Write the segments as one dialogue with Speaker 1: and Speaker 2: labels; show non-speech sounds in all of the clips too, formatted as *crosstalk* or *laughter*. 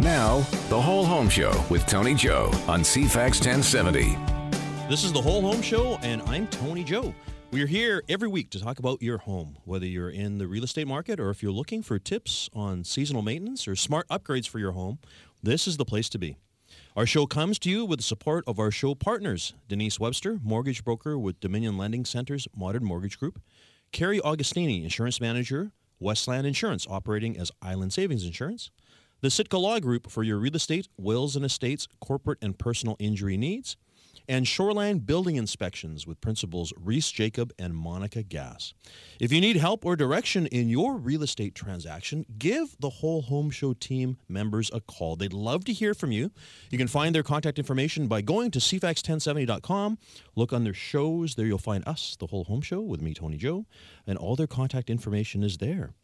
Speaker 1: Now, the Whole Home Show with Tony Joe on CFAX 1070.
Speaker 2: This is the Whole Home Show, and I'm Tony Joe. We're here every week to talk about your home, whether you're in the real estate market or if you're looking for tips on seasonal maintenance or smart upgrades for your home. This is the place to be. Our show comes to you with the support of our show partners Denise Webster, mortgage broker with Dominion Lending Center's Modern Mortgage Group, Carrie Augustini, insurance manager, Westland Insurance, operating as Island Savings Insurance, the Sitka Law Group for your real estate, wills and estates, corporate and personal injury needs, and Shoreline Building Inspections with principals Reese Jacob and Monica Gass. If you need help or direction in your real estate transaction, give the Whole Home Show team members a call. They'd love to hear from you. You can find their contact information by going to cfax1070.com. Look on their shows. There you'll find us, the Whole Home Show with me, Tony Joe, and all their contact information is there.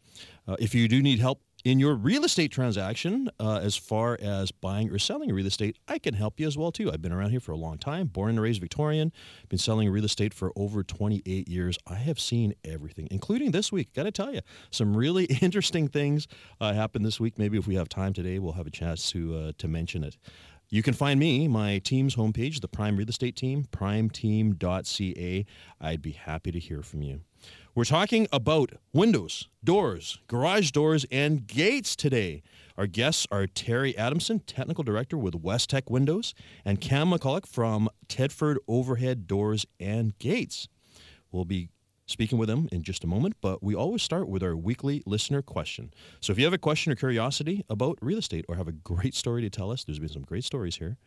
Speaker 2: Uh, if you do need help in your real estate transaction, uh, as far as buying or selling real estate, I can help you as well too. I've been around here for a long time, born and raised Victorian, been selling real estate for over 28 years. I have seen everything, including this week. Got to tell you, some really *laughs* interesting things uh, happened this week. Maybe if we have time today, we'll have a chance to uh, to mention it. You can find me, my team's homepage, the Prime Real Estate Team, primeteam.ca. I'd be happy to hear from you. We're talking about windows, doors, garage doors, and gates today. Our guests are Terry Adamson, Technical Director with Westeck Windows, and Cam McCulloch from Tedford Overhead Doors and Gates. We'll be speaking with them in just a moment, but we always start with our weekly listener question. So if you have a question or curiosity about real estate or have a great story to tell us, there's been some great stories here,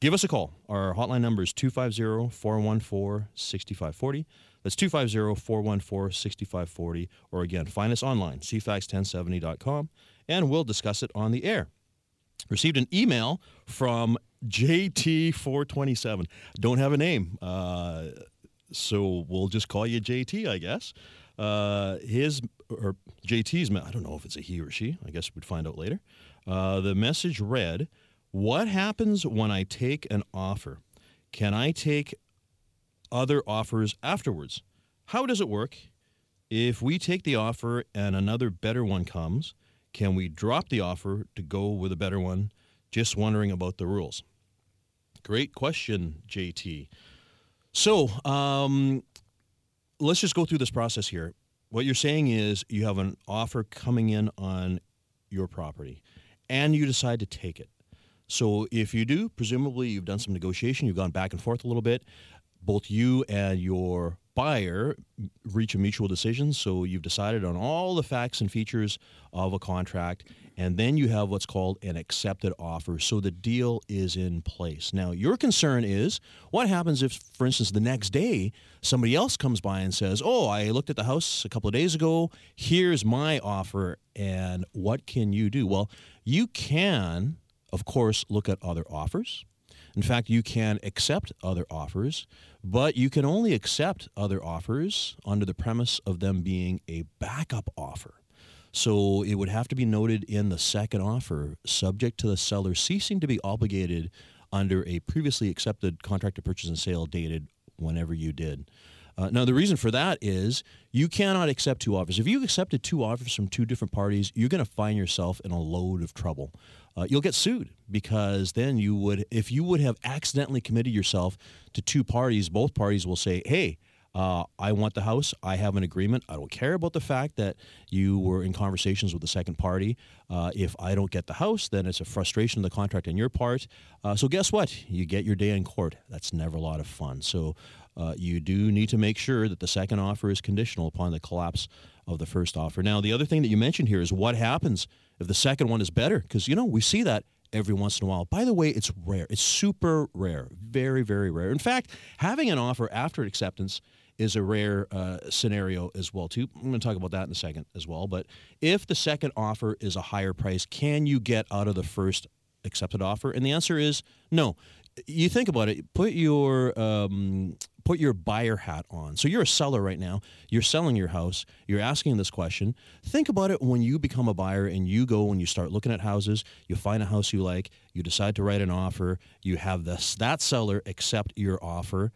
Speaker 2: give us a call. Our hotline number is 250 414 6540. That's 250 414 6540. Or again, find us online, cfax1070.com, and we'll discuss it on the air. Received an email from JT427. Don't have a name, uh, so we'll just call you JT, I guess. Uh, his or JT's, I don't know if it's a he or she. I guess we'd find out later. Uh, the message read, "What happens when I take an offer? Can I take other offers afterwards. How does it work? If we take the offer and another better one comes, can we drop the offer to go with a better one? Just wondering about the rules. Great question, JT. So um, let's just go through this process here. What you're saying is you have an offer coming in on your property and you decide to take it. So if you do, presumably you've done some negotiation, you've gone back and forth a little bit both you and your buyer reach a mutual decision. So you've decided on all the facts and features of a contract, and then you have what's called an accepted offer. So the deal is in place. Now, your concern is what happens if, for instance, the next day somebody else comes by and says, Oh, I looked at the house a couple of days ago. Here's my offer, and what can you do? Well, you can, of course, look at other offers. In fact, you can accept other offers, but you can only accept other offers under the premise of them being a backup offer. So it would have to be noted in the second offer, subject to the seller ceasing to be obligated under a previously accepted contract to purchase and sale dated whenever you did. Uh, now, the reason for that is you cannot accept two offers. If you accepted two offers from two different parties, you're going to find yourself in a load of trouble. Uh, you'll get sued because then you would, if you would have accidentally committed yourself to two parties, both parties will say, hey, uh, I want the house. I have an agreement. I don't care about the fact that you were in conversations with the second party. Uh, if I don't get the house, then it's a frustration of the contract on your part. Uh, so guess what? You get your day in court. That's never a lot of fun. So uh, you do need to make sure that the second offer is conditional upon the collapse of the first offer. Now, the other thing that you mentioned here is what happens if the second one is better? Because, you know, we see that every once in a while. By the way, it's rare. It's super rare. Very, very rare. In fact, having an offer after acceptance is a rare uh, scenario as well too. I'm going to talk about that in a second as well. But if the second offer is a higher price, can you get out of the first accepted offer? And the answer is no. You think about it. Put your um, put your buyer hat on. So you're a seller right now. You're selling your house. You're asking this question. Think about it when you become a buyer and you go and you start looking at houses. You find a house you like. You decide to write an offer. You have this that seller accept your offer.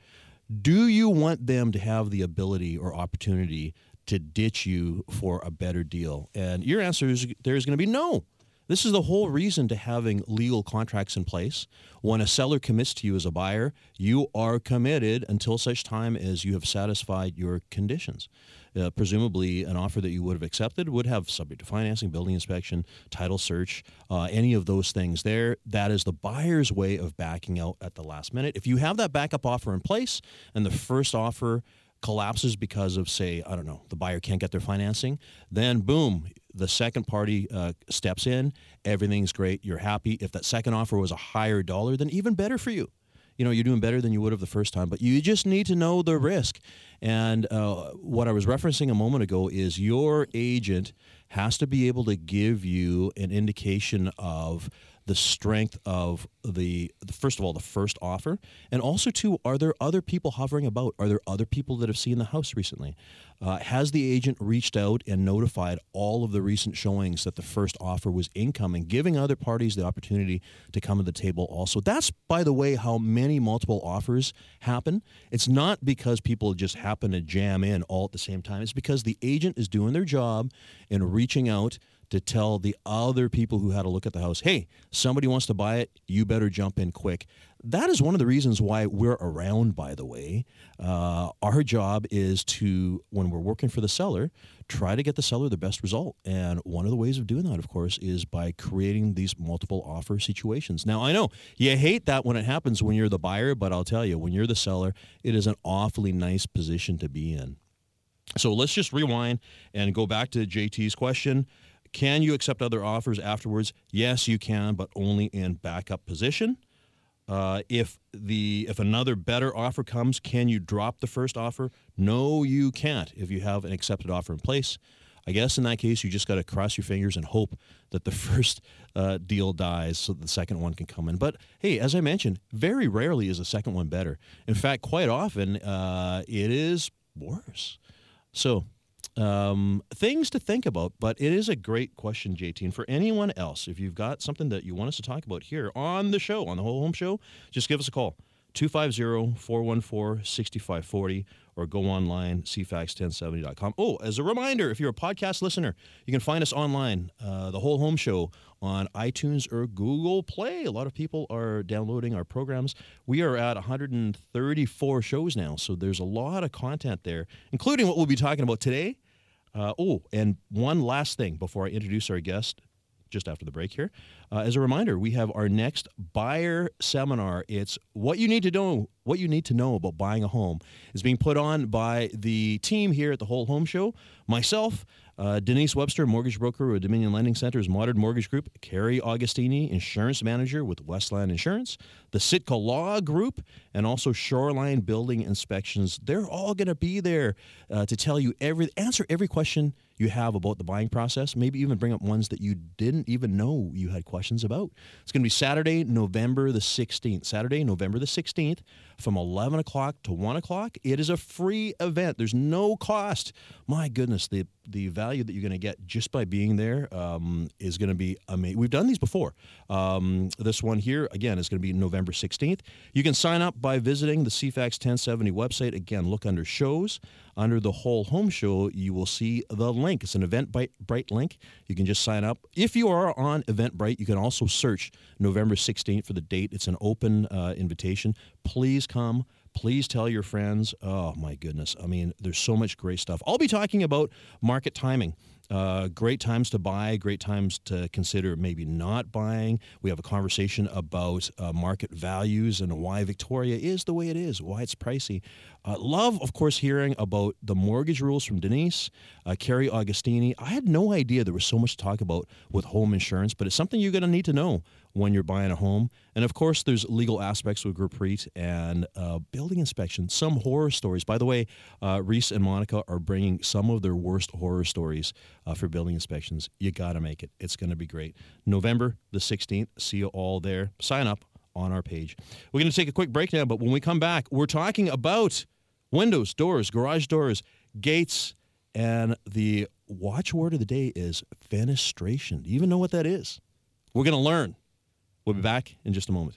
Speaker 2: Do you want them to have the ability or opportunity to ditch you for a better deal? And your answer is there's going to be no. This is the whole reason to having legal contracts in place. When a seller commits to you as a buyer, you are committed until such time as you have satisfied your conditions. Uh, presumably, an offer that you would have accepted would have subject to financing, building inspection, title search, uh, any of those things there. That is the buyer's way of backing out at the last minute. If you have that backup offer in place and the first offer collapses because of, say, I don't know, the buyer can't get their financing, then boom, the second party uh, steps in, everything's great, you're happy. If that second offer was a higher dollar, then even better for you. You know, you're doing better than you would have the first time, but you just need to know the risk. And uh, what I was referencing a moment ago is your agent has to be able to give you an indication of the strength of the, first of all the first offer and also too are there other people hovering about? Are there other people that have seen the house recently? Uh, has the agent reached out and notified all of the recent showings that the first offer was incoming giving other parties the opportunity to come to the table also? That's by the way how many multiple offers happen. It's not because people just happen to jam in all at the same time. It's because the agent is doing their job and reaching out to tell the other people who had a look at the house, hey, somebody wants to buy it, you better jump in quick. That is one of the reasons why we're around, by the way. Uh, our job is to, when we're working for the seller, try to get the seller the best result. And one of the ways of doing that, of course, is by creating these multiple offer situations. Now, I know you hate that when it happens when you're the buyer, but I'll tell you, when you're the seller, it is an awfully nice position to be in. So let's just rewind and go back to JT's question. Can you accept other offers afterwards? Yes, you can, but only in backup position. Uh, if the if another better offer comes, can you drop the first offer? No, you can't. If you have an accepted offer in place, I guess in that case you just got to cross your fingers and hope that the *laughs* first uh, deal dies so the second one can come in. But hey, as I mentioned, very rarely is the second one better. In fact, quite often uh, it is worse. So um, things to think about, but it is a great question, JT. And for anyone else, if you've got something that you want us to talk about here on the show, on the Whole Home Show, just give us a call. 250-414-6540 or go online cfax1070.com oh as a reminder if you're a podcast listener you can find us online uh, the whole home show on itunes or google play a lot of people are downloading our programs we are at 134 shows now so there's a lot of content there including what we'll be talking about today uh, oh and one last thing before i introduce our guest just after the break here. Uh, as a reminder, we have our next buyer seminar. It's what you need to know, what you need to know about buying a home. is being put on by the team here at the Whole Home Show. Myself, uh, Denise Webster, mortgage broker with Dominion Lending Center's Modern Mortgage Group, Carrie Augustini, insurance manager with Westland Insurance, the Sitka Law Group, and also Shoreline Building Inspections. They're all going to be there uh, to tell you every, answer every question you have about the buying process, maybe even bring up ones that you didn't even know you had questions about. It's going to be Saturday, November the 16th. Saturday, November the 16th from 11 o'clock to 1 o'clock. It is a free event. There's no cost. My goodness, the the value that you're going to get just by being there um, is going to be amazing. We've done these before. Um, this one here, again, is going to be November 16th. You can sign up by visiting the CFAX 1070 website. Again, look under shows. Under the whole home show, you will see the link. It's an Eventbrite link. You can just sign up. If you are on Eventbrite, you can also search November 16th for the date. It's an open uh, invitation. Please come. Please tell your friends. Oh, my goodness. I mean, there's so much great stuff. I'll be talking about market timing. Uh, great times to buy, great times to consider maybe not buying. We have a conversation about uh, market values and why Victoria is the way it is, why it's pricey. Uh, love, of course, hearing about the mortgage rules from Denise, uh, Carrie Augustini. I had no idea there was so much to talk about with home insurance, but it's something you're going to need to know when you're buying a home. And of course, there's legal aspects with Groupreet and uh, building inspection, some horror stories. By the way, uh, Reese and Monica are bringing some of their worst horror stories uh, for building inspections. You got to make it. It's going to be great. November the 16th. See you all there. Sign up on our page. We're going to take a quick break now, but when we come back, we're talking about windows, doors, garage doors, gates, and the watchword of the day is fenestration. Do you even know what that is? We're going to learn. We'll be back in just a moment.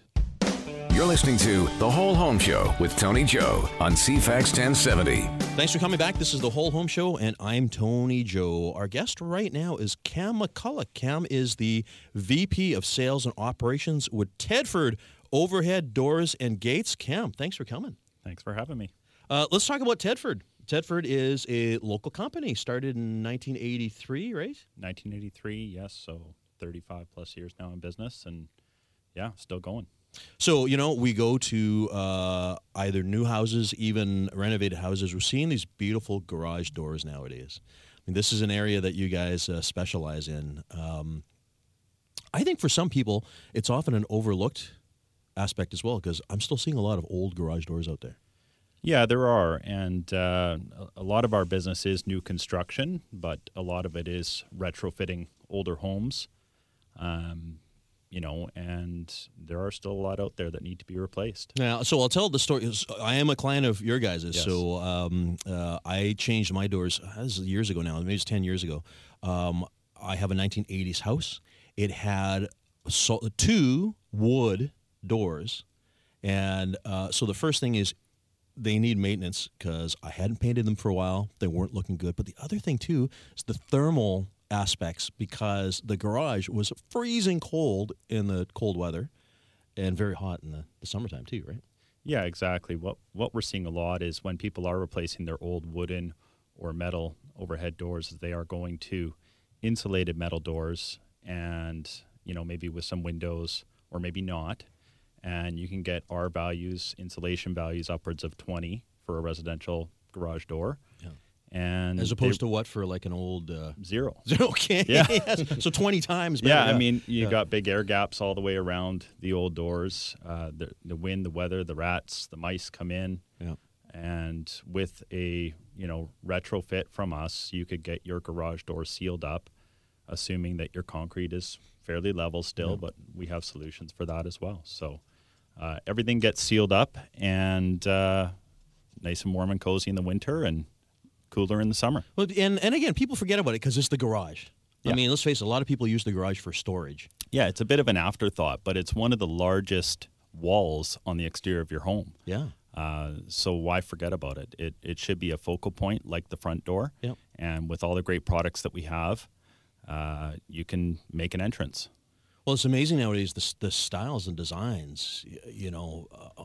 Speaker 1: You're listening to The Whole Home Show with Tony Joe on CFAX 1070.
Speaker 2: Thanks for coming back. This is the Whole Home Show, and I'm Tony Joe. Our guest right now is Cam McCulloch. Cam is the VP of Sales and Operations with Tedford Overhead Doors and Gates. Cam, thanks for coming.
Speaker 3: Thanks for having me.
Speaker 2: Uh, let's talk about Tedford. Tedford is a local company, started in 1983, right?
Speaker 3: 1983, yes. So 35 plus years now in business, and yeah, still going.
Speaker 2: So, you know, we go to uh, either new houses, even renovated houses. We're seeing these beautiful garage doors nowadays. I mean, this is an area that you guys uh, specialize in. Um, I think for some people, it's often an overlooked aspect as well because I'm still seeing a lot of old garage doors out there.
Speaker 3: Yeah, there are. And uh, a lot of our business is new construction, but a lot of it is retrofitting older homes. Um, you know, and there are still a lot out there that need to be replaced.
Speaker 2: Now, so I'll tell the story. I am a client of your guys'.
Speaker 3: Yes.
Speaker 2: So um, uh, I changed my doors. uh, This is years ago now. Maybe it's ten years ago. Um, I have a 1980s house. It had so, two wood doors, and uh, so the first thing is they need maintenance because I hadn't painted them for a while. They weren't looking good. But the other thing too is the thermal aspects because the garage was freezing cold in the cold weather and very hot in the, the summertime too, right?
Speaker 3: Yeah, exactly. What what we're seeing a lot is when people are replacing their old wooden or metal overhead doors, they are going to insulated metal doors, and you know maybe with some windows or maybe not, and you can get R values, insulation values upwards of twenty for a residential garage door. And
Speaker 2: As opposed to what for like an old uh,
Speaker 3: zero. *laughs*
Speaker 2: okay,
Speaker 3: Yeah. *laughs*
Speaker 2: yes. so twenty times.
Speaker 3: Yeah,
Speaker 2: better,
Speaker 3: I mean, you
Speaker 2: Yeah.
Speaker 3: got big air gaps all the way around the old doors. Uh, the the wind, the weather, the rats, the mice come in,
Speaker 2: yeah.
Speaker 3: and with a you know retrofit from us, you could get your garage door sealed up, assuming that your concrete is fairly level still. But we have solutions for that as well. So uh, everything gets sealed up and uh, nice and warm and cozy in the winter, and cooler in the summer.
Speaker 2: Well, and and again, people forget about it because it's the garage. I mean, let's face it. A lot of people use the garage for storage.
Speaker 3: Yeah, it's a bit of an afterthought, but it's one of the largest walls on the exterior of your home.
Speaker 2: Yeah.
Speaker 3: Uh, so why forget about it? It it should be a focal point like the front door.
Speaker 2: Yep.
Speaker 3: And with all the great products that we have, uh, you can make an entrance.
Speaker 2: Well, it's amazing nowadays the, the styles and designs, you know, uh,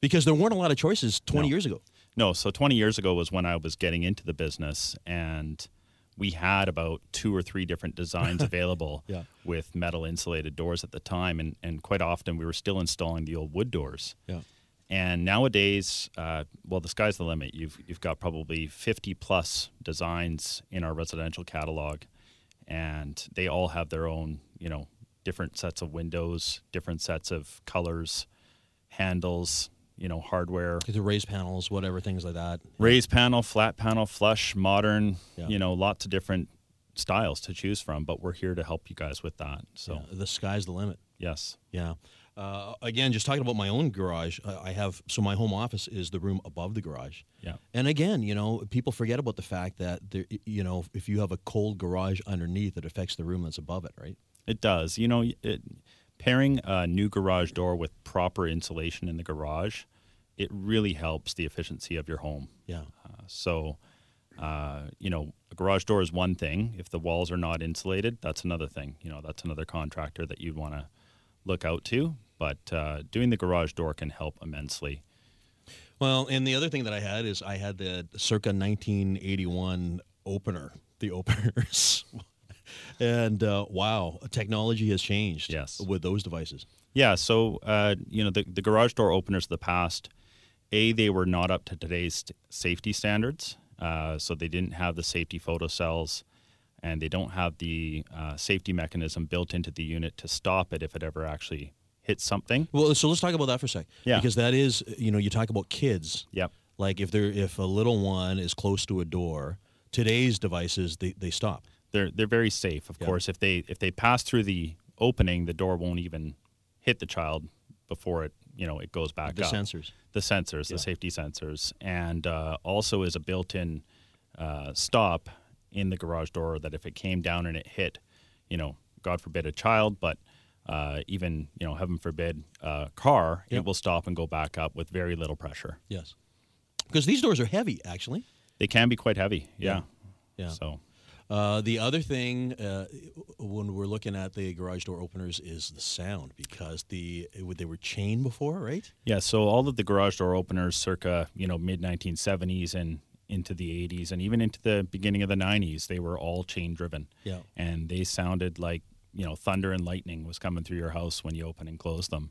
Speaker 2: because there weren't a lot of choices 20
Speaker 3: No.
Speaker 2: years ago.
Speaker 3: No, so 20 years ago was when I was getting into the business, and we had about two or three different designs *laughs* available
Speaker 2: Yeah.
Speaker 3: with metal insulated doors at the time, and, and quite often we were still installing the old wood doors.
Speaker 2: Yeah.
Speaker 3: And nowadays, uh, well, the sky's the limit. You've you've got probably 50 plus designs in our residential catalog, and they all have their own, you know, different sets of windows, different sets of colors, handles, you know, hardware,
Speaker 2: The raised panels, whatever, things like that.
Speaker 3: raised panel, flat panel, flush, modern.
Speaker 2: Yeah.
Speaker 3: You know, lots of different styles to choose from. But we're here to help you guys with that. So
Speaker 2: Yeah, the sky's the limit.
Speaker 3: yes,
Speaker 2: Yeah. Uh, again, just talking about my own garage, I have so my home office is the room above the garage.
Speaker 3: yeah.
Speaker 2: And again, you know, people forget about the fact that there, you know, if you have a cold garage underneath, it affects the room that's above it, right?
Speaker 3: It does. You know, it, pairing a new garage door with proper insulation in the garage, it really helps the efficiency of your home.
Speaker 2: Yeah.
Speaker 3: Uh, so, uh, you know, a garage door is one thing. If the walls are not insulated, that's another thing. You know, that's another contractor that you'd want to look out to. But uh, doing the garage door can help immensely.
Speaker 2: Well, and the other thing that I had is I had the circa 1981 opener, the openers. *laughs* and uh, wow, technology has changed
Speaker 3: Yes.
Speaker 2: with those devices.
Speaker 3: Yeah, so uh, you know the the garage door openers of the past, a they were not up to today's safety standards, uh, so they didn't have the safety photo cells, and they don't have the uh, safety mechanism built into the unit to stop it if it ever actually hits something.
Speaker 2: Well, so let's talk about that for a sec.
Speaker 3: Yeah.
Speaker 2: Because that is, you know, you talk about kids.
Speaker 3: Yep.
Speaker 2: Like if they're if a little one is close to a door, today's devices they, they stop.
Speaker 3: They're they're very safe, of
Speaker 2: Yeah.
Speaker 3: course. If they if they pass through the opening, the door won't even hit the child before it you know it goes back
Speaker 2: The
Speaker 3: up.
Speaker 2: sensors.
Speaker 3: the sensors,
Speaker 2: Yeah.
Speaker 3: the safety sensors, and uh, also is a built-in uh, stop in the garage door that if it came down and it hit, you know, God forbid a child, but uh, even you know, heaven forbid, a car,
Speaker 2: Yep.
Speaker 3: it will stop and go back up with very little pressure.
Speaker 2: Yes. Because these doors are heavy, actually.
Speaker 3: They can be quite heavy. Yeah.
Speaker 2: Yeah.
Speaker 3: So
Speaker 2: Uh, the other thing uh, when we're looking at the garage door openers is the sound because the they were chain before, right?
Speaker 3: yeah, so all of the garage door openers, circa you know mid 1970s and into the 80s, and even into the beginning of the 90s, they were all chain driven.
Speaker 2: Yeah.
Speaker 3: and they sounded like you know thunder and lightning was coming through your house when you open and close them.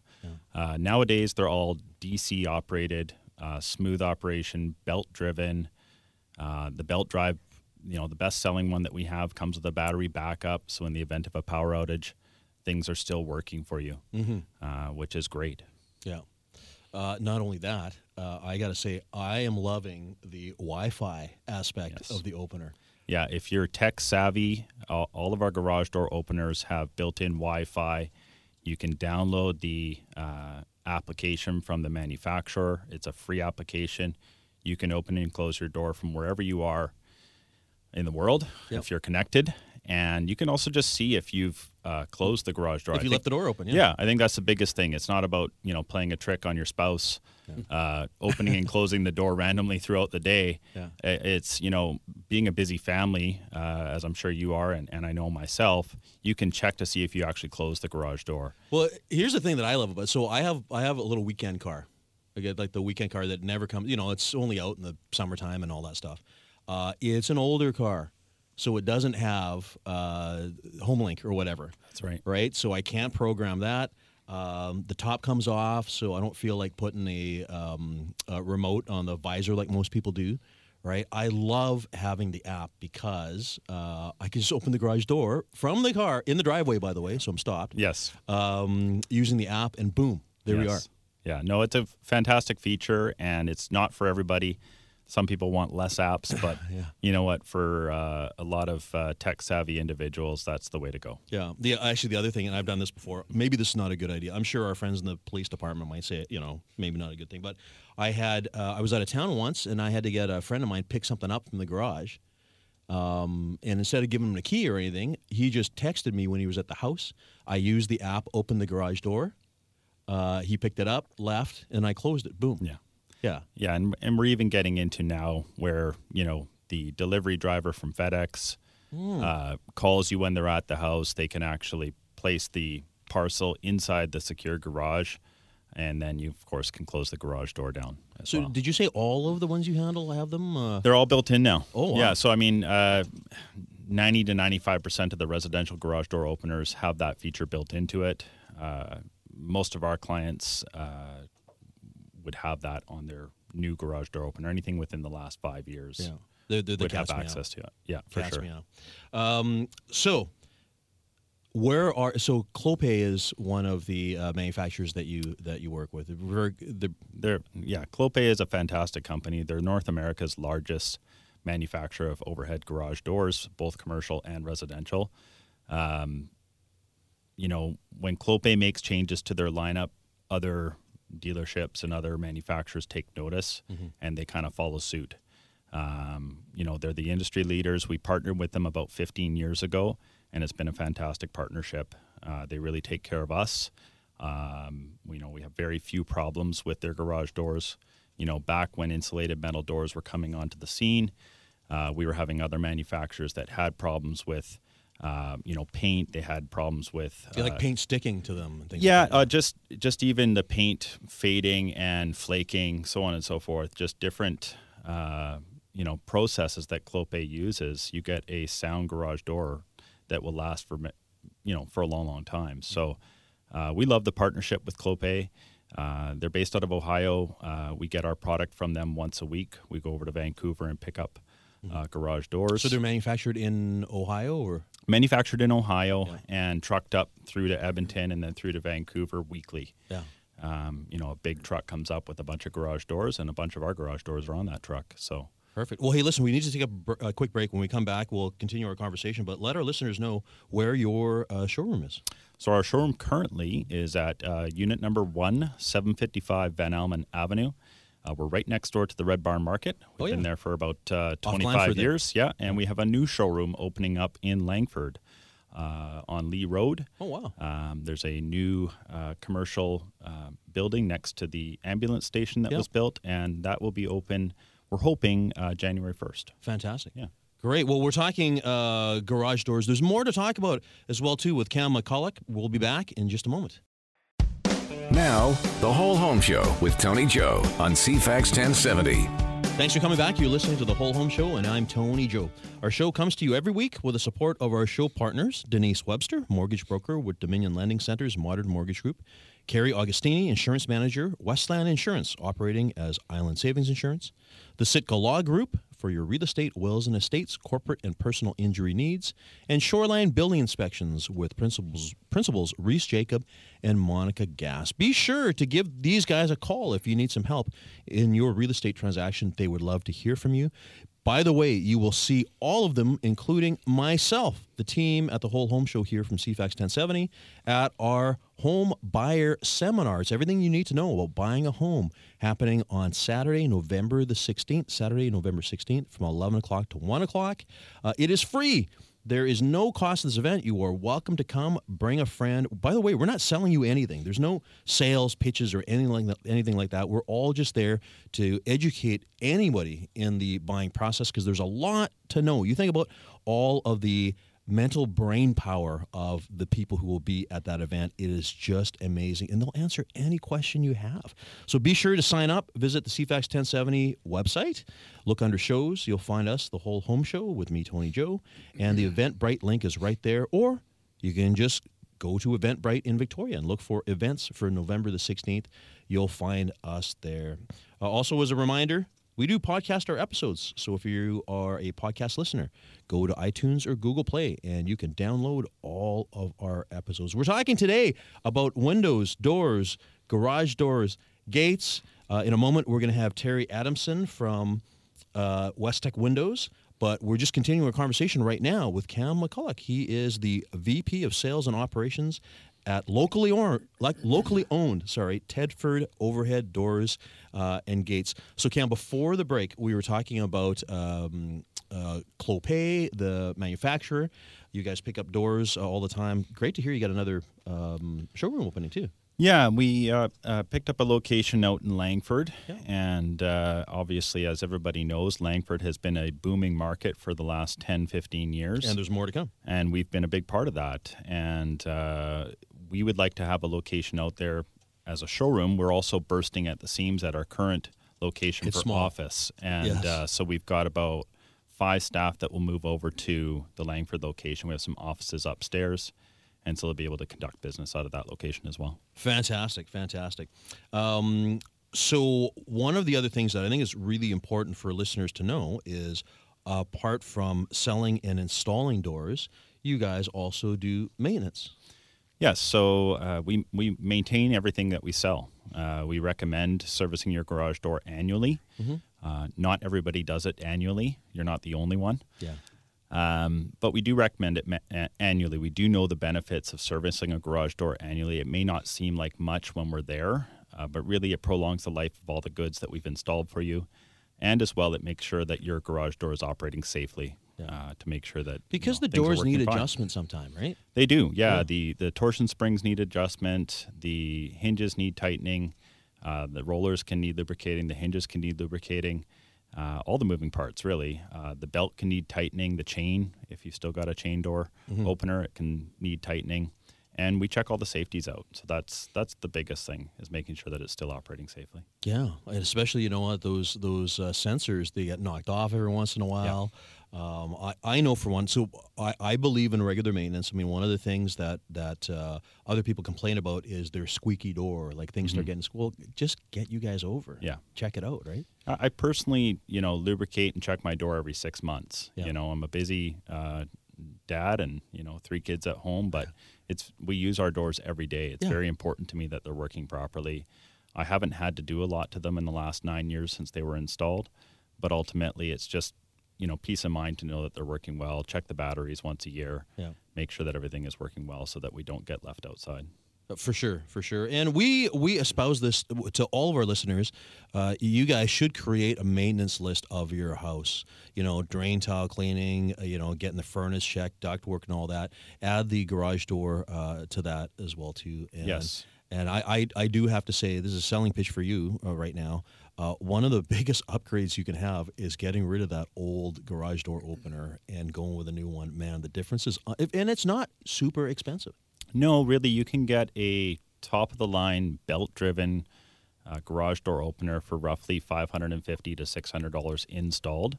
Speaker 3: Uh, nowadays, they're all DC operated, uh, smooth operation, belt driven. Uh, the belt drive, you know, the best selling one that we have comes with a battery backup, so in the event of a power outage, things are still working for you, uh, which is great.
Speaker 2: Yeah. Uh, not only that, uh, I got to say, I am loving the Wi-Fi aspect
Speaker 3: Yes.
Speaker 2: of the opener.
Speaker 3: Yeah, if you're tech savvy, all, all of our garage door openers have built-in Wi-Fi. You can download the uh, application from the manufacturer. It's a free application. You can open and close your door from wherever you are in the world
Speaker 2: Yep.
Speaker 3: if you're connected, and you can also just see if you've uh, closed the garage door.
Speaker 2: If you
Speaker 3: think-
Speaker 2: left the door open, yeah.
Speaker 3: yeah, I think that's the biggest thing. It's not about you know playing a trick on your spouse, uh, *laughs* opening and closing the door randomly throughout the day.
Speaker 2: Yeah.
Speaker 3: It's you know being a busy family, uh, as I'm sure you are, and, and I know myself. You can check to see if you actually closed the garage door.
Speaker 2: Well, here's the thing that I love about. So I have I have a little weekend car. I get like the weekend car that never comes. You know, it's only out in the summertime and all that stuff. Uh, it's an older car, so it doesn't have uh, HomeLink or whatever.
Speaker 3: That's right.
Speaker 2: Right. So I can't program that. Um, the top comes off, so I don't feel like putting a, um, a remote on the visor like most people do. Right. I love having the app because uh, I can just open the garage door from the car in the driveway. By the way, so I'm stopped
Speaker 3: Yes.
Speaker 2: um, using the app, and boom, there we are.
Speaker 3: Yeah, no, it's a fantastic feature, and it's not for everybody. Some people want less apps, *laughs* but you know what? For uh, a lot of uh, tech savvy individuals, that's the way to go.
Speaker 2: Yeah. The actually the other thing, and I've done this before. Maybe this is not a good idea. I'm sure our friends in the police department might say, you know, maybe not a good thing. But I had uh, I was out of town once, and I had to get a friend of mine pick something up from the garage. Um, and instead of giving him a key or anything, he just texted me when he was at the house. I used the app, opened the garage door. Uh, he picked it up, left, and I closed it. Boom.
Speaker 3: Yeah.
Speaker 2: Yeah.
Speaker 3: Yeah, and, and we're even getting into now where you know the delivery driver from FedEx uh, calls you when they're at the house. They can actually place the parcel inside the secure garage, and then you of course can close the garage door down. As
Speaker 2: So
Speaker 3: well.
Speaker 2: did you say all of the ones you handle have them? Uh,
Speaker 3: They're all built in now.
Speaker 2: Oh, wow.
Speaker 3: yeah. So I mean, uh, ninety to ninety-five percent of the residential garage door openers have that feature built into it. Uh, most of our clients uh, would have that on their new garage door opener. Anything within the last five years
Speaker 2: yeah. They're, they're the
Speaker 3: would have access to it. Yeah, for sure.
Speaker 2: Um, so, where are so Clopay is one of the uh, manufacturers that you that you work with. The-
Speaker 3: They're yeah, Clopay is a fantastic company. They're North America's largest manufacturer of overhead garage doors, both commercial and residential. Um, you know, when Clopay makes changes to their lineup, other dealerships and other manufacturers take notice and they kind of follow suit. Um, you know, they're the industry leaders. We partnered with them about 15 years ago, and it's been a fantastic partnership. Uh, they really take care of us. Um, you know, we have very few problems with their garage doors. You know, back when insulated metal doors were coming onto the scene, uh, we were having other manufacturers that had problems with, uh, you know, paint. They had problems with
Speaker 2: they like
Speaker 3: uh,
Speaker 2: paint sticking to them. And things
Speaker 3: yeah,
Speaker 2: like that.
Speaker 3: uh, just just even the paint fading and flaking, so on and so forth. Just different, uh, you know, processes that Clopay uses. You get a sound garage door that will last for, you know, for a long, long time. So uh, we love the partnership with Clopay. Uh, they're based out of Ohio. Uh, we get our product from them once a week. We go over to Vancouver and pick up uh, garage doors
Speaker 2: so they're manufactured in Ohio, or
Speaker 3: manufactured in Ohio and trucked up through to Edmonton and then through to Vancouver weekly.
Speaker 2: yeah.
Speaker 3: Um, you know, a big truck comes up with a bunch of garage doors, and a bunch of our garage doors are on that truck. So,
Speaker 2: Perfect. Well, hey, listen, we need to take a, br- a quick break. When we come back, we'll continue our conversation, but let our listeners know where your uh, showroom is.
Speaker 3: so our showroom currently is at uh, unit number one, 755 Vanalman Avenue. Uh, we're right next door to the Red Barn Market. We've
Speaker 2: Oh, yeah.
Speaker 3: been there for about uh, 25
Speaker 2: Langford there.
Speaker 3: years. Yeah, and we have a new showroom opening up in Langford uh, on Leigh Road.
Speaker 2: Oh wow.
Speaker 3: Um, there's a new uh, commercial uh, building next to the ambulance station that
Speaker 2: Yep.
Speaker 3: was built, and that will be open. We're hoping uh, January 1st.
Speaker 2: Fantastic.
Speaker 3: Yeah.
Speaker 2: Great. Well, we're talking uh, garage doors. There's more to talk about as well too with Cam McCulloch. We'll be back in just a moment.
Speaker 1: Now, the Whole Home Show with Tony Joe on CFAX 1070.
Speaker 2: Thanks for coming back. You're listening to the Whole Home Show, and I'm Tony Joe. Our show comes to you every week with the support of our show partners Denise Webster, mortgage broker with Dominion Lending Centers Modern Mortgage Group, Carrie Augustini, insurance manager, Westland Insurance, operating as Island Savings Insurance, the Sitka Law Group for your real estate, wills and estates, corporate and personal injury needs, and Shoreline Building Inspections with principals, principals Reese Jacob and Monica Gass. Be sure to give these guys a call if you need some help in your real estate transaction. They would love to hear from you. By the way, you will see all of them, including myself, the team at the Whole Home Show here from CFAX 1070, at our home buyer seminar. It's everything you need to know about buying a home happening on Saturday, November the 16th, Saturday, November 16th from 11 o'clock to 1 o'clock. Uh, it is free. There is no cost to this event. You are welcome to come. Bring a friend. By the way, we're not selling you anything. There's no sales pitches or anything like that. Anything like that. We're all just there to educate anybody in the buying process because there's a lot to know. You think about all of the mental brain power of the people who will be at that event. It is just amazing. And they'll answer any question you have. So be sure to sign up. Visit the CFAX 1070 website. Look under shows. You'll find us, the whole home show with me, Tony Joe. And the Eventbrite link is right there. Or you can just go to Eventbrite in Victoria and look for events for November the 16th. You'll find us there. Uh, also, as a reminder, we do podcast our episodes. So if you are a podcast listener, go to iTunes or Google Play and you can download all of our episodes. We're talking today about windows, doors, garage doors, gates. Uh, in a moment, we're going to have Terry Adamson from uh, Westeck Windows. But we're just continuing our conversation right now with Cam McCulloch. He is the VP of Sales and Operations at locally or like locally owned, sorry, Tedford Overhead Doors uh, and Gates. So Cam, before the break, we were talking about um, uh, Clopay, the manufacturer. You guys pick up doors uh, all the time. Great to hear you got another um, showroom opening too.
Speaker 3: Yeah, we uh, uh, picked up a location out in Langford, and uh, obviously, as everybody knows, Langford has been a booming market for the last 10, 15 years.
Speaker 2: And there's more to come.
Speaker 3: and we've been a big part of that. And uh, we would like to have a location out there as a showroom. We're also bursting at the seams at our current location
Speaker 2: It's
Speaker 3: for
Speaker 2: small.
Speaker 3: office, and
Speaker 2: Yes.
Speaker 3: uh, so we've got about five staff that will move over to the Langford location. We have some offices upstairs, and so they'll be able to conduct business out of that location as well.
Speaker 2: Fantastic, fantastic. Um, so, one of the other things that I think is really important for listeners to know is apart from selling and installing doors, you guys also do maintenance.
Speaker 3: Yes, so uh, we we maintain everything that we sell. Uh, we recommend servicing your garage door annually. Uh, not everybody does it annually. You're not the only one.
Speaker 2: Yeah.
Speaker 3: Um, but we do recommend it ma- a- annually. We do know the benefits of servicing a garage door annually. It may not seem like much when we're there, uh, but really it prolongs the life of all the goods that we've installed for you. And as well, it makes sure that your garage door is operating safely uh, to make sure that you
Speaker 2: Because
Speaker 3: know,
Speaker 2: the doors need
Speaker 3: fine.
Speaker 2: adjustment sometime, right?
Speaker 3: They do, yeah.
Speaker 2: Yeah.
Speaker 3: The the torsion springs need adjustment. The hinges need tightening. Uh, the rollers can need lubricating. The hinges can need lubricating. Uh, all the moving parts, really. Uh, the belt can need tightening. The chain, if you've still got a chain door
Speaker 2: Mm-hmm.
Speaker 3: opener, it can need tightening. And we check all the safeties out. So that's that's the biggest thing is making sure that it's still operating safely.
Speaker 2: Yeah, and especially you know what those those uh, sensors they get knocked off every once in a while. Um, I, I know for one, so I, I believe in regular maintenance. I mean, one of the things that that uh, other people complain about is their squeaky door, like things start getting well. Just get you guys over.
Speaker 3: Mm-hmm. Yeah.
Speaker 2: check it out, right?
Speaker 3: I I personally, you know, lubricate and check my door every six months.
Speaker 2: Yeah.
Speaker 3: You know, I'm a busy uh, dad and you know three kids at home, but it's we use our doors every day. It's
Speaker 2: Yeah.
Speaker 3: very important to me that they're working properly. I haven't had to do a lot to them in the last nine years since they were installed, but ultimately, it's just you know peace of mind to know that they're working well. Check the batteries once a year.
Speaker 2: Yeah.
Speaker 3: Make sure that everything is working well, so that we don't get left outside.
Speaker 2: For sure, for sure, and we we espouse this to all of our listeners. Uh, you guys should create a maintenance list of your house. You know, drain tile cleaning. Uh, you know, getting the furnace checked, duct work, and all that. Add the garage door uh, to that as well too. And,
Speaker 3: Yes.
Speaker 2: And I, I I do have to say this is a selling pitch for you uh, right now. Uh, one of the biggest upgrades you can have is getting rid of that old garage door opener and going with a new one. Man, the difference is, uh, and it's not super expensive.
Speaker 3: No, really, you can get a top of the line belt driven uh, garage door opener for roughly 550 to $600 installed.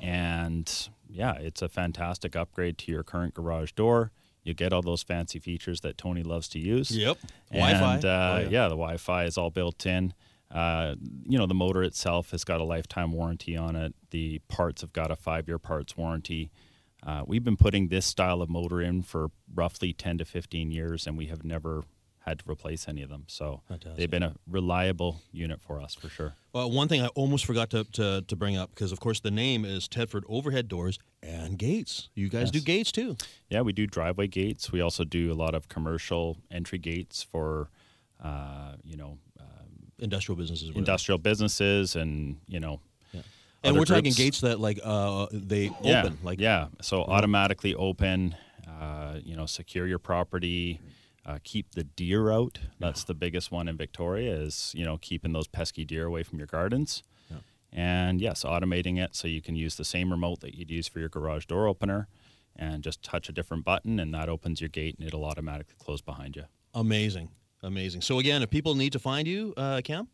Speaker 3: And yeah, it's a fantastic upgrade to your current garage door. You get all those fancy features that Tony loves to use.
Speaker 2: Yep.
Speaker 3: And,
Speaker 2: Wi-Fi.
Speaker 3: Uh,
Speaker 2: Oh,
Speaker 3: yeah.
Speaker 2: yeah.
Speaker 3: the Wi Fi is all built in. Uh, you know, the motor itself has got a lifetime warranty on it. The parts have got a five year parts warranty. Uh, we've been putting this style of motor in for roughly 10 to 15 years, and we have never had to replace any of them. So
Speaker 2: Fantastic.
Speaker 3: they've been a reliable unit for us for sure.
Speaker 2: Well, one thing I almost forgot to, to, to bring up because, of course, the name is Tedford Overhead Doors and Gates. You guys
Speaker 3: Yes.
Speaker 2: do gates too.
Speaker 3: Yeah, we do driveway gates. We also do a lot of commercial entry gates for, uh, you know,
Speaker 2: Industrial businesses.
Speaker 3: industrial businesses and, you know,
Speaker 2: And we're talking
Speaker 3: groups.
Speaker 2: gates that like uh, they
Speaker 3: yeah,
Speaker 2: open. Like
Speaker 3: yeah, so automatically open. Uh, you know, secure your property. Uh, keep the deer out. That's the biggest one in Victoria. Is you know keeping those pesky deer away from your gardens. And yes, automating it so you can use the same remote that you'd use for your garage door opener, and just touch a different button, and that opens your gate, and it'll automatically close behind you.
Speaker 2: amazing, amazing. So again, if people need to find you, uh, Cam.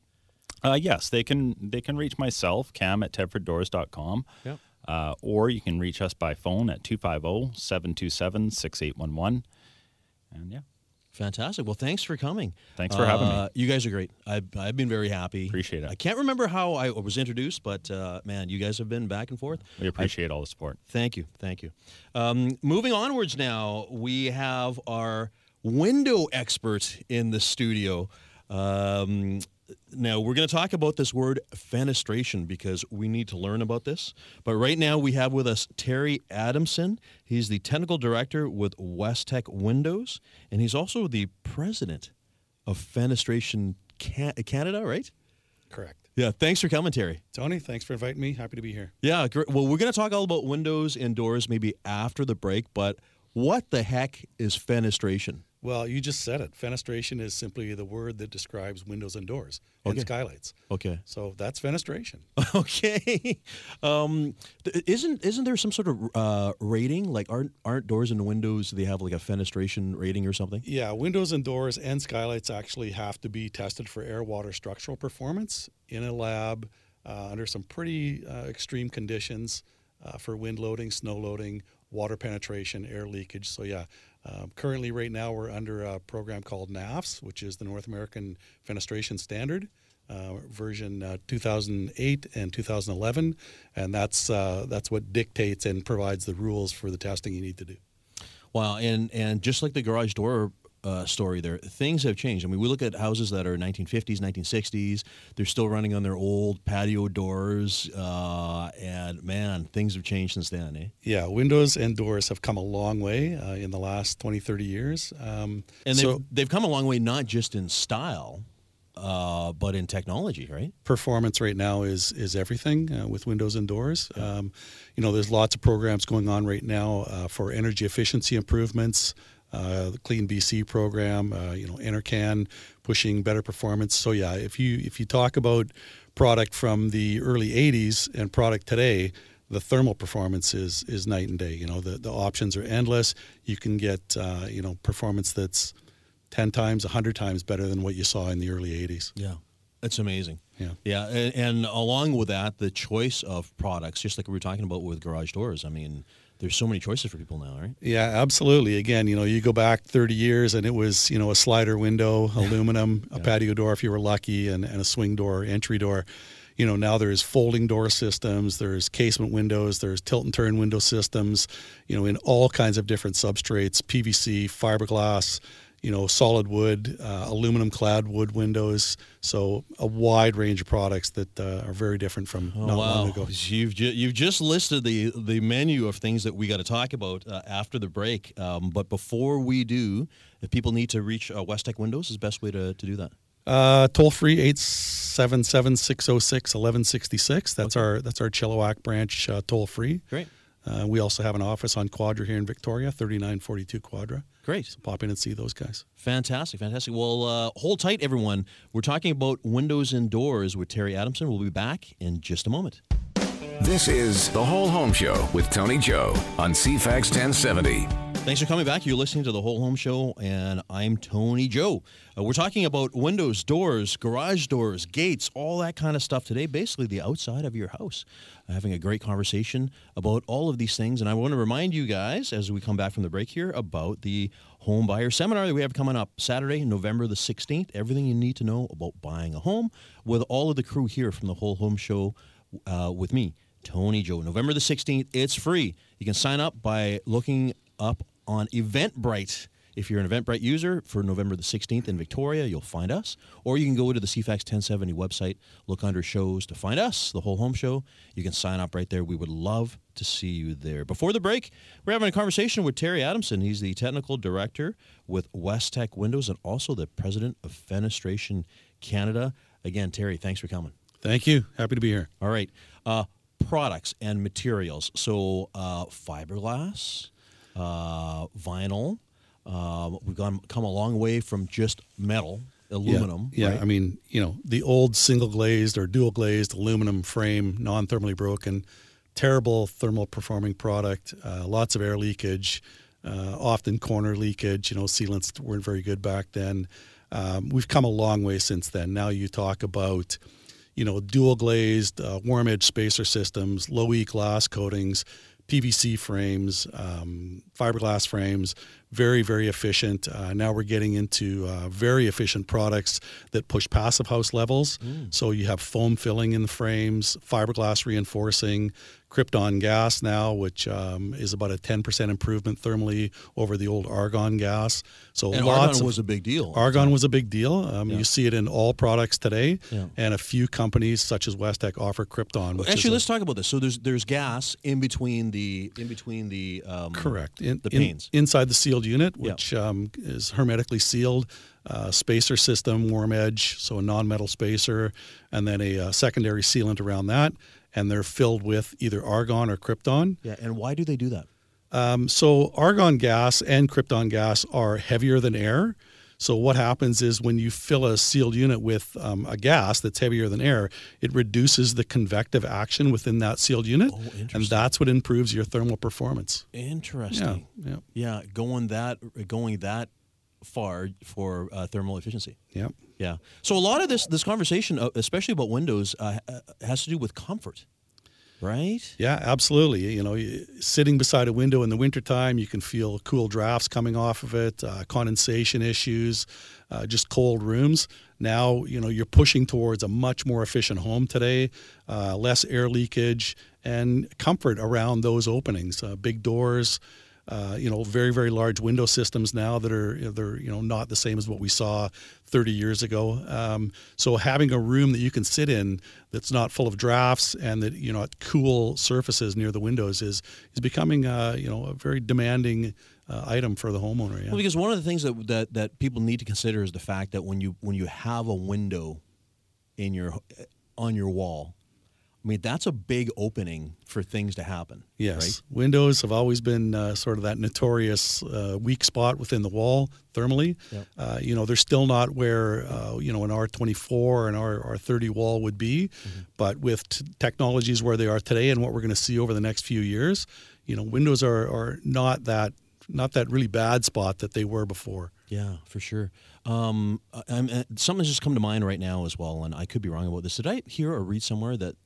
Speaker 3: Uh, yes, they can they can reach myself, cam at tedforddoors.com.
Speaker 2: Yep.
Speaker 3: Uh, or you can reach us by phone at oh, 250-727-6811. And yeah,
Speaker 2: Fantastic. Well, thanks for coming.
Speaker 3: Thanks for having me.
Speaker 2: Uh, You guys are great. I've, I've been very happy.
Speaker 3: Appreciate it.
Speaker 2: I can't remember how I was introduced, but uh, man, you guys have been back and forth.
Speaker 3: we appreciate all the support.
Speaker 2: Thank you. Thank you. Um, moving onwards now, we have our window expert in the studio. Um, now, we're going to talk about this word fenestration because we need to learn about this. But right now, we have with us Terry Adamson. He's the technical director with Westeck Windows, and he's also the president of Fenestration Ca- Canada, right?
Speaker 4: Correct.
Speaker 2: Yeah, thanks for coming, Terry.
Speaker 4: Tony, thanks for inviting me. Happy to be here.
Speaker 2: Yeah, great. Well, we're going to talk all about windows and doors maybe after the break, but what the heck is fenestration?
Speaker 4: Well, you just said it. Fenestration is simply the word that describes windows and doors and
Speaker 2: Okay.
Speaker 4: skylights.
Speaker 2: Okay.
Speaker 4: So that's fenestration. *laughs*
Speaker 2: Okay. Um, isn't isn't there some sort of uh, rating? Like, aren't aren't doors and windows? Do They have like a fenestration rating or something?
Speaker 4: yeah, windows and doors and skylights actually have to be tested for air water structural performance in a lab uh, under some pretty uh, extreme conditions uh, for wind loading, snow loading, water penetration, air leakage. So, yeah, um, currently, right now, we're under a program called NAFS, which is the North American Fenestration Standard. Uh, version uh, 2008 and 2011, and that's uh, that's what dictates and provides the rules for the testing you need to do.
Speaker 2: Wow. And and just like the garage door. Uh, story there. Things have changed. I mean, we look at houses that are 1950s, 1960s. They're still running on their old patio doors, uh, and man, things have changed since then. Eh?
Speaker 4: Yeah, windows and doors have come a long way uh, in the last 20, 30 years. Um,
Speaker 2: And they've,
Speaker 4: so
Speaker 2: they've come a long way, not just in style, uh, but in technology, right?
Speaker 4: performance right now is is everything uh, with windows and doors. Um, you know, there's lots of programs going on right now uh, for energy efficiency improvements. Uh, the Clean BC program, uh, you know, NRCan pushing better performance. So yeah, if you if you talk about product from the early '80s and product today, the thermal performance is is night and day. You know, the the options are endless. You can get uh, you know performance that's ten times, hundred times better than what you saw in the early '80s.
Speaker 2: Yeah, it's amazing.
Speaker 4: Yeah.
Speaker 2: Yeah, and, and along with that, the choice of products, just like we were talking about with garage doors. I mean, there's so many choices for people now, right?
Speaker 4: Yeah, absolutely. Again, you know, you go back 30 years and it was, you know, a slider window, aluminum, a patio door if you were lucky, and, and a swing door, entry door. You know, now there's folding door systems, there's casement windows, there's tilt and turn window systems, you know, in all kinds of different substrates, PVC, fiberglass, you know, solid wood, uh, aluminum clad wood windows. So a wide range of products that uh, are very different from
Speaker 2: Oh,
Speaker 4: not
Speaker 2: wow.
Speaker 4: long ago.
Speaker 2: You've ju- you've just listed the the menu of things that we got to talk about uh, after the break. Um, but before we do, if people need to reach uh, Westeck Windows, is the best way to, to do that.
Speaker 4: Uh, toll free 877-606-1166. That's our that's our Chilliwack branch uh, toll free.
Speaker 2: Great,
Speaker 4: Uh, we also have an office on Quadra here in Victoria, 3942 Quadra.
Speaker 2: Great.
Speaker 4: So pop in and see those guys.
Speaker 2: Fantastic, fantastic. Well, uh, hold tight, everyone. We're talking about windows and doors with Terry Adamson. We'll be back in just a moment.
Speaker 1: This is The Whole Home Show with Tony Joe on CFAX 1070.
Speaker 2: Thanks for coming back. You're listening to the Whole Home Show, and I'm Tony Joe. Uh, we're talking about windows, doors, garage doors, gates, all that kind of stuff today. Basically, the outside of your house. Uh, having a great conversation about all of these things, and I want to remind you guys as we come back from the break here about the home buyer seminar that we have coming up Saturday, November the 16th. Everything you need to know about buying a home with all of the crew here from the Whole Home Show uh, with me. Tony Joe. November the 16th, it's free. You can sign up by looking up on Eventbrite. If you're an Eventbrite user for November the 16th in Victoria, you'll find us. Or you can go to the CFAX 1070 website, look under shows to find us, the whole home show. You can sign up right there. We would love to see you there. Before the break, we're having a conversation with Terry Adamson. He's the technical director with Westeck Windows and also the president of Fenestration Canada. Again, Terry, thanks for coming.
Speaker 4: Thank you. Happy to be here.
Speaker 2: All right. Uh, products and materials. So uh, fiberglass, uh, vinyl. Uh, we've gone come a long way from just metal, aluminum.
Speaker 4: Yeah, yeah.
Speaker 2: right?
Speaker 4: I mean, you know, the old single glazed or dual glazed aluminum frame, non thermally broken, terrible thermal performing product, uh, lots of air leakage, uh, often corner leakage. You know, sealants weren't very good back then. Um, we've come a long way since then. Now you talk about, you know, dual glazed, uh, warm edge spacer systems, low E glass coatings, PVC frames, um, fiberglass frames, very, very efficient. Uh, now we're getting into uh, very efficient products that push passive house levels. So you have foam filling in the frames, fiberglass reinforcing, Krypton gas now, which um, is about a 10% improvement thermally over the old argon gas. So
Speaker 2: and
Speaker 4: lots
Speaker 2: argon
Speaker 4: of,
Speaker 2: was a big deal.
Speaker 4: Argon was a big deal. Um,
Speaker 2: Yeah.
Speaker 4: You see it in all products today,
Speaker 2: Yeah.
Speaker 4: and a few companies such as Westeck offer Krypton.
Speaker 2: Actually, let's talk about this. So there's there's gas in between the in between the um,
Speaker 4: correct in,
Speaker 2: the
Speaker 4: in- inside the sealed unit,
Speaker 2: Yeah.
Speaker 4: which um, is hermetically sealed. Uh, spacer system, warm edge, so a non-metal spacer, and then a uh, secondary sealant around that, and they're filled with either argon or krypton.
Speaker 2: yeah. And why do they do that?
Speaker 4: Um, so argon gas and krypton gas are heavier than air. So what happens is when you fill a sealed unit with um, a gas that's heavier than air, it reduces the convective action within that sealed unit,
Speaker 2: Oh,
Speaker 4: and that's what improves your thermal performance.
Speaker 2: Interesting.
Speaker 4: yeah.
Speaker 2: Yeah, going that going that far for uh, thermal efficiency.
Speaker 4: Yep.
Speaker 2: Yeah. So a lot of this this conversation, uh, especially about Windows, uh, uh, has to do with comfort, right?
Speaker 4: Yeah, absolutely. You know, sitting beside a window in the wintertime, you can feel cool drafts coming off of it, uh, condensation issues, uh, just cold rooms. Now, you know, you're pushing towards a much more efficient home today, uh, less air leakage, and comfort around those openings. Big doors, uh, you know, very very large window systems now that are they're you know not the same as what we saw 30 years ago. Um, so having a room that you can sit in that's not full of drafts and that you know at cool surfaces near the windows is is becoming uh, you know a very demanding uh, item for the homeowner. Yeah.
Speaker 2: Well, because one of the things that, that that people need to consider is the fact that when you when you have a window in your on your wall, I mean that's a big opening for things to happen.
Speaker 4: Yes,
Speaker 2: Right?
Speaker 4: windows have always been uh, sort of that notorious uh, weak spot within the wall thermally.
Speaker 2: Yep.
Speaker 4: Uh, you know, they're still not where uh, you know an R24 and R R30 wall would be,
Speaker 2: Mm-hmm.
Speaker 4: but with t- technologies where they are today and what we're going to see over the next few years, you know, windows are, are not that not that really bad spot that they were before.
Speaker 2: Yeah, for sure. Um, uh, something's just come to mind right now as well, and I could be wrong about this. Did I hear or read somewhere that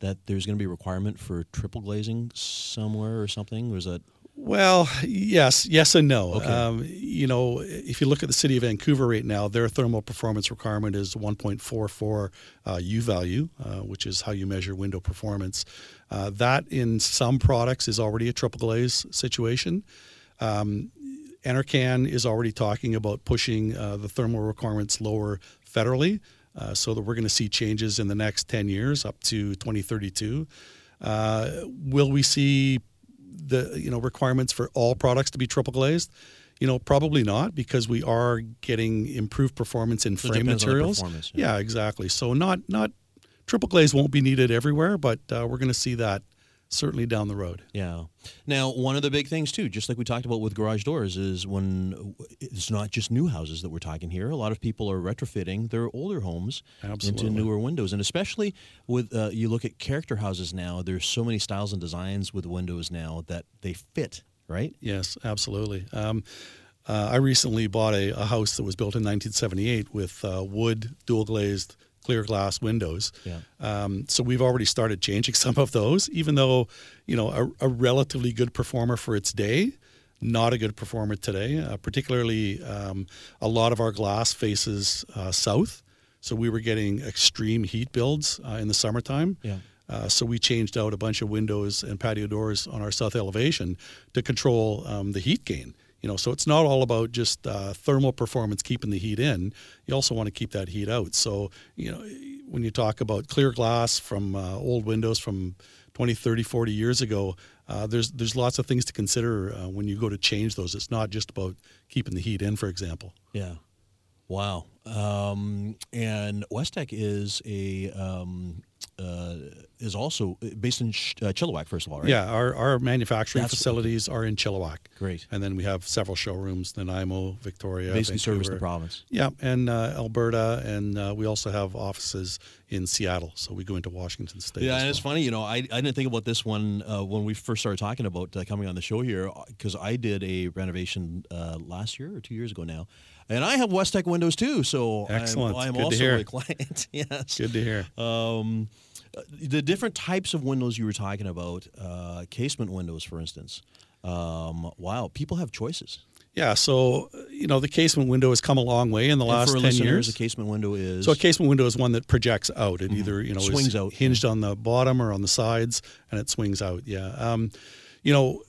Speaker 2: that there's going to be a requirement for triple glazing somewhere or something? Was that
Speaker 4: Well, yes, yes and no.
Speaker 2: Okay.
Speaker 4: Um, you know, if you look at the city of Vancouver right now, their thermal performance requirement is 1.44 uh, U value, uh, which is how you measure window performance. Uh, that in some products is already a triple glaze situation. Um, NRCan is already talking about pushing uh, the thermal requirements lower federally, uh, so that we're going to see changes in the next 10 years up to 2032. Uh, will we see the you know requirements for all products to be triple glazed? You know, probably not because we are getting improved performance in
Speaker 2: So
Speaker 4: frame
Speaker 2: depends on the
Speaker 4: materials.
Speaker 2: performance, yeah.
Speaker 4: yeah, exactly. So not not triple glaze won't be needed everywhere, but uh, we're going to see that certainly down the road.
Speaker 2: Yeah. Now, one of the big things too, just like we talked about with garage doors, is when it's not just new houses that we're talking here. A lot of people are retrofitting their older homes
Speaker 4: Absolutely.
Speaker 2: into newer windows, and especially with uh, you look at character houses now. There's so many styles and designs with windows now that they fit. Right.
Speaker 4: Yes, absolutely. Um, uh, I recently bought a, a house that was built in 1978 with uh, wood dual glazed clear glass windows.
Speaker 2: Yeah.
Speaker 4: Um, so we've already started changing *laughs* some of those, even though you know a, a relatively good performer for its day. Not a good performer today. Uh, particularly, um, a lot of our glass faces uh, south, so we were getting extreme heat builds uh, in the summertime.
Speaker 2: Yeah.
Speaker 4: Uh, so we changed out a bunch of windows and patio doors on our south elevation to control um, the heat gain. You know, so it's not all about just uh, thermal performance keeping the heat in. You also want to keep that heat out. So you know, when you talk about clear glass from uh, old windows from 20, 30, 40 years ago, uh, there's there's lots of things to consider uh, when you go to change those. It's not just about keeping the heat in, for example.
Speaker 2: Yeah. Wow. Um, and Westeck is a um, uh, is also based in uh, Chilliwack, first of all, right?
Speaker 4: Yeah, our, our manufacturing
Speaker 2: That's-
Speaker 4: facilities are in Chilliwack.
Speaker 2: Great.
Speaker 4: And then we have several showrooms, Nanaimo, Victoria,
Speaker 2: Basically service the province.
Speaker 4: Yeah, and uh, Alberta, and uh, we also have offices in Seattle. So we go into Washington State.
Speaker 2: Yeah, and it's funny, you know, I, I didn't think about this one uh, when we first started talking about uh, coming on the show here because I did a renovation uh, last year or two years ago now, and I have Westeck windows too. So I'm-
Speaker 4: Excellent.
Speaker 2: I'm,
Speaker 4: Good to
Speaker 2: also
Speaker 4: hear.
Speaker 2: a client. *laughs* yes.
Speaker 4: Good to hear.
Speaker 2: Um, uh, the different types of windows you were talking about, uh, casement windows, for instance. Um, wow, people have choices.
Speaker 4: Yeah, so uh, you know the casement window has come a long way in the
Speaker 2: And
Speaker 4: last ten years.
Speaker 2: a casement window is
Speaker 4: So a casement window is one that projects out. It either you know
Speaker 2: Swings
Speaker 4: is
Speaker 2: out,
Speaker 4: hinged on the bottom or on the sides, and it swings out. Yeah, um, you know,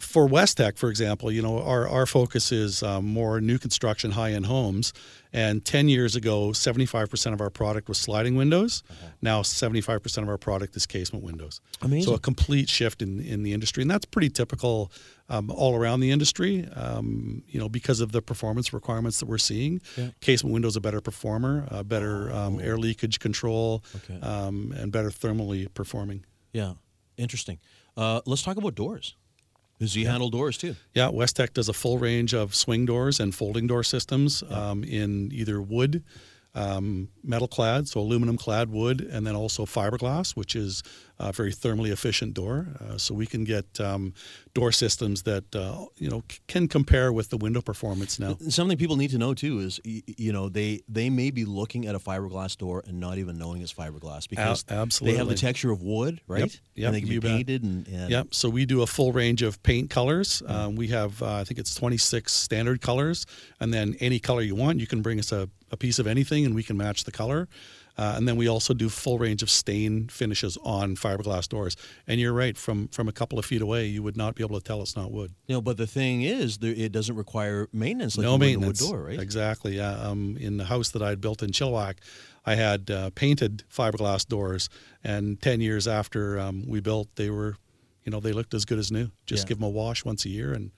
Speaker 4: for Westeck, for example, you know our our focus is um, more new construction, high end homes. And ten years ago, seventy five percent of our product was sliding windows. Now seventy five percent of our product is casement windows.
Speaker 2: Amazing.
Speaker 4: So a complete shift in in the industry, and that's pretty typical um, all around the industry. Um, you know, because of the performance requirements that we're seeing,
Speaker 2: Yeah.
Speaker 4: casement windows a better performer, uh, better um, air leakage control,
Speaker 2: Okay.
Speaker 4: um, and better thermally performing.
Speaker 2: yeah, interesting. Uh, let's talk about doors. Does he handle doors too?
Speaker 4: Yeah, Westeck does a full range of swing doors and folding door systems um, in either wood, um, metal clad, so aluminum clad wood, and then also fiberglass, which is a very thermally efficient door. Uh, so we can get um, door systems that uh, you know c- can compare with the window performance now.
Speaker 2: Something people need to know too is you know they they may be looking at a fiberglass door and not even knowing it's fiberglass because they have the texture of wood, right?
Speaker 4: yep,
Speaker 2: and they can be painted and, and
Speaker 4: Yep. So we do a full range of paint colors. Um, we have, uh, I think it's 26 standard colors, and then any color you want, you can bring us a, a piece of anything, and we can match the color. Uh, and then we also do full range of stain finishes on fiberglass doors. And you're right, from from a couple of feet away, you would not be able to tell it's not wood.
Speaker 2: You know, but the thing is, there, it doesn't require maintenance like
Speaker 4: no
Speaker 2: you would a
Speaker 4: maintenance.
Speaker 2: wood door, right?
Speaker 4: Exactly. Yeah. Um, in the house that I had built in Chilliwack, I had uh, painted fiberglass doors, and 10 years after um, we built, they were, you know, they looked as good as new. Just
Speaker 2: Yeah.
Speaker 4: give them a wash once a year, and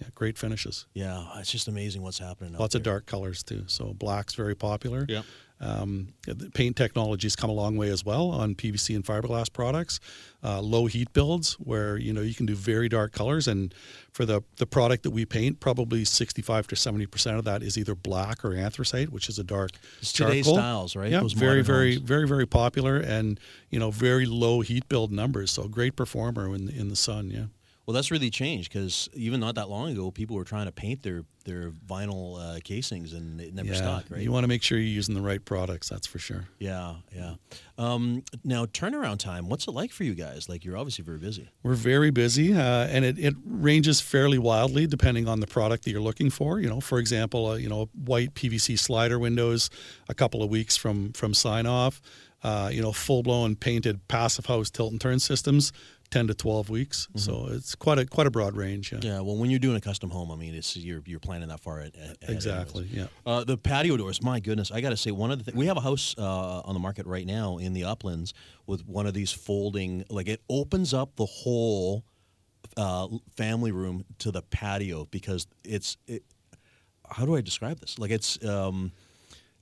Speaker 4: yeah, great finishes.
Speaker 2: Yeah, it's just amazing what's happening. out
Speaker 4: Lots of dark colors too. So black's very popular.
Speaker 2: Yep.
Speaker 4: Um, the paint technology's come a long way as well on PVC and fiberglass products. Uh, low heat builds where you know you can do very dark colors, and for the the product that we paint, probably 65 to 70 percent of that is either black or anthracite, which is a dark
Speaker 2: It's today's
Speaker 4: charcoal.
Speaker 2: styles, right?
Speaker 4: Yeah, very very
Speaker 2: homes.
Speaker 4: very very popular, and you know very low heat build numbers. So great performer in in the sun. Yeah.
Speaker 2: Well, that's really changed because even not that long ago, people were trying to paint their their vinyl uh, casings and it never
Speaker 4: yeah.
Speaker 2: stuck, right?
Speaker 4: You want to make sure you're using the right products. That's for sure.
Speaker 2: yeah, yeah. Um, now, turnaround time. What's it like for you guys? Like, you're obviously very busy.
Speaker 4: We're very busy, uh, and it, it ranges fairly wildly depending on the product that you're looking for. You know, for example, uh, you know, white PVC slider windows, a couple of weeks from from sign off. Uh, you know, full blown painted passive house tilt and turn systems, 10 to 12 weeks. So it's quite a quite a broad range. Yeah,
Speaker 2: Yeah, well, when you're doing a custom home, I mean, it's you're you're planning that far ahead. ahead
Speaker 4: exactly.
Speaker 2: anyways.
Speaker 4: Yeah.
Speaker 2: Uh, the patio doors, my goodness, I got to say, one of the things we have a house uh, on the market right now in the uplands with one of these folding, like it opens up the whole uh, family room to the patio because it's it. How do I describe this? Like it's. Um,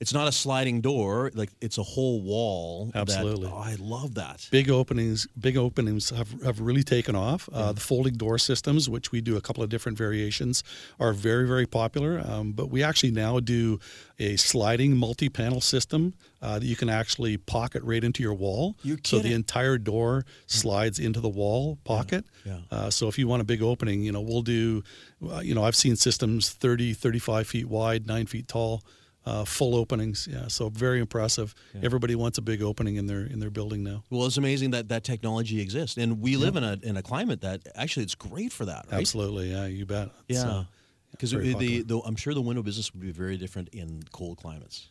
Speaker 2: it's not a sliding door; like it's a whole wall. that-
Speaker 4: Absolutely.
Speaker 2: oh, I love that.
Speaker 4: Big openings, big openings have, have really taken off. Uh, the folding door systems, which we do a couple of different variations, are very, very popular. Um, but we actually now do a sliding multi-panel system uh, that you can actually pocket right into your wall.
Speaker 2: You're
Speaker 4: so the entire door slides into the wall pocket.
Speaker 2: Yeah.
Speaker 4: Uh, so if you want a big opening, you know, we'll do, uh, you know, I've seen systems 30, 35 feet wide, nine feet tall. Uh, full openings, yeah. So very impressive. Everybody wants a big opening in their in their building now.
Speaker 2: Well, it's amazing that that technology exists, and we live in a in a climate that actually it's great for that, right?
Speaker 4: Absolutely, yeah, you bet. It's,
Speaker 2: Yeah,
Speaker 4: uh,
Speaker 2: because
Speaker 4: very
Speaker 2: the, the I'm sure the window business would be very different in cold climates.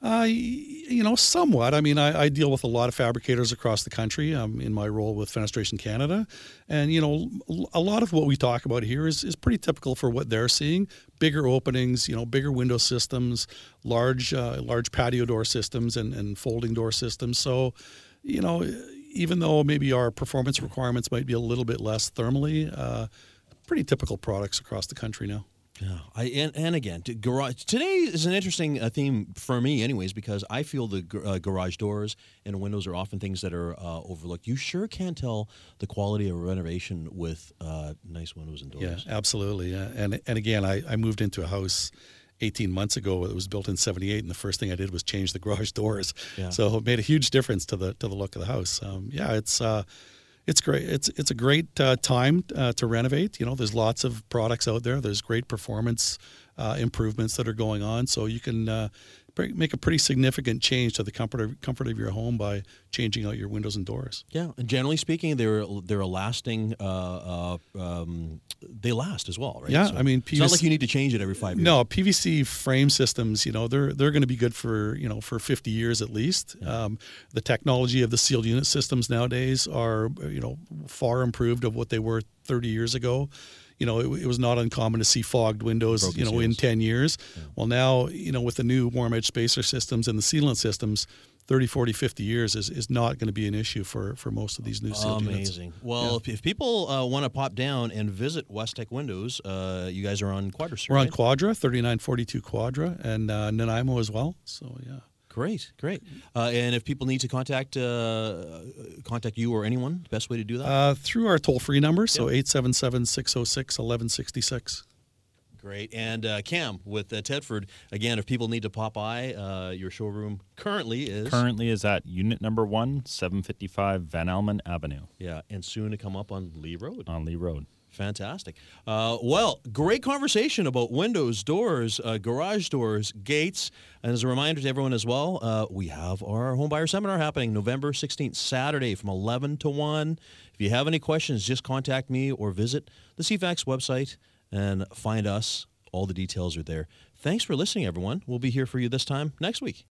Speaker 4: Uh, you know, somewhat. I mean, I, I deal with a lot of fabricators across the country um, in my role with Fenestration Canada. And, you know, a lot of what we talk about here is, is pretty typical for what they're seeing. Bigger openings, you know, bigger window systems, large uh, large patio door systems and, and folding door systems. So, you know, even though maybe our performance requirements might be a little bit less thermally, uh, pretty typical products across the country now.
Speaker 2: Yeah, I and, and again, to garage today is an interesting uh, theme for me, anyways, because I feel the uh, garage doors and windows are often things that are uh, overlooked. You sure can tell the quality of a renovation with uh, nice windows and doors.
Speaker 4: Yeah, absolutely. Yeah. And and again, I, I moved into a house 18 months ago. It was built in 78, and the first thing I did was change the *laughs* garage doors.
Speaker 2: Yeah.
Speaker 4: So it made a huge difference to the to the look of the house. Um, yeah, it's uh, it's great. It's it's a great uh, time uh, to renovate. You know, there's lots of products out there. There's great performance uh, improvements that are going on, so you can. Make a pretty significant change to the comfort of, comfort of your home by changing out your windows and doors.
Speaker 2: Yeah, and generally speaking, they're they're a lasting. Uh, uh, um, they last as well, right?
Speaker 4: Yeah, I mean,
Speaker 2: it's not like you need to change it every five years.
Speaker 4: No, PVC frame systems, you know, they're they're going to be good for you know for 50 years at least. Um, the technology of the sealed unit systems nowadays are you know far improved of what they were 30 years ago. You know, it, it was not uncommon to see fogged windows,
Speaker 2: Broken
Speaker 4: you know, in 10 years. Well, now, you know, with the new warm edge spacer systems and the sealant systems, 30, 40, 50 years is, is not going to be an issue for, for most of these new sealed units.
Speaker 2: Amazing. Well, if, if people uh, want to pop down and visit Westeck Windows, uh, you guys are on Quadras.
Speaker 4: We're on? Quadra, 3942 Quadra, and uh, Nanaimo as well. So, yeah.
Speaker 2: Great, great. Uh, and if people need to contact uh, contact you or anyone, the best way to do that.
Speaker 4: Uh, through our toll free number, so 877 606 1166.
Speaker 2: Great. And uh, Cam with uh, Tedford again. If people need to pop by, uh, your showroom currently is
Speaker 3: Currently is at unit number one, 755 Vanalman Avenue
Speaker 2: yeah, and soon to come up on Leigh Road.
Speaker 3: on Leigh Road.
Speaker 2: Fantastic. Uh, well, great conversation about windows, doors, uh, garage doors, gates. And as a reminder to everyone as well, uh, we have our home buyer seminar happening November 16th, Saturday from 11 to 1. If you have any questions, just contact me or visit the CFAX website and find us. All the details are there. Thanks for listening, everyone. We'll be here for you this time next week.